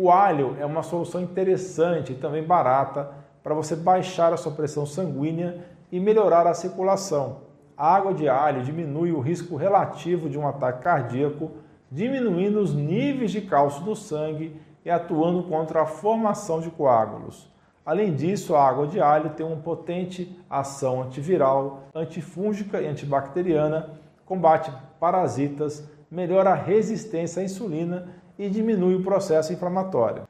O alho é uma solução interessante e também barata para você baixar a sua pressão sanguínea e melhorar a circulação. A água de alho diminui o risco relativo de um ataque cardíaco, diminuindo os níveis de cálcio no sangue e atuando contra a formação de coágulos. Além disso, a água de alho tem uma potente ação antiviral, antifúngica e antibacteriana, combate parasitas, melhora a resistência à insulina e diminui o processo inflamatório.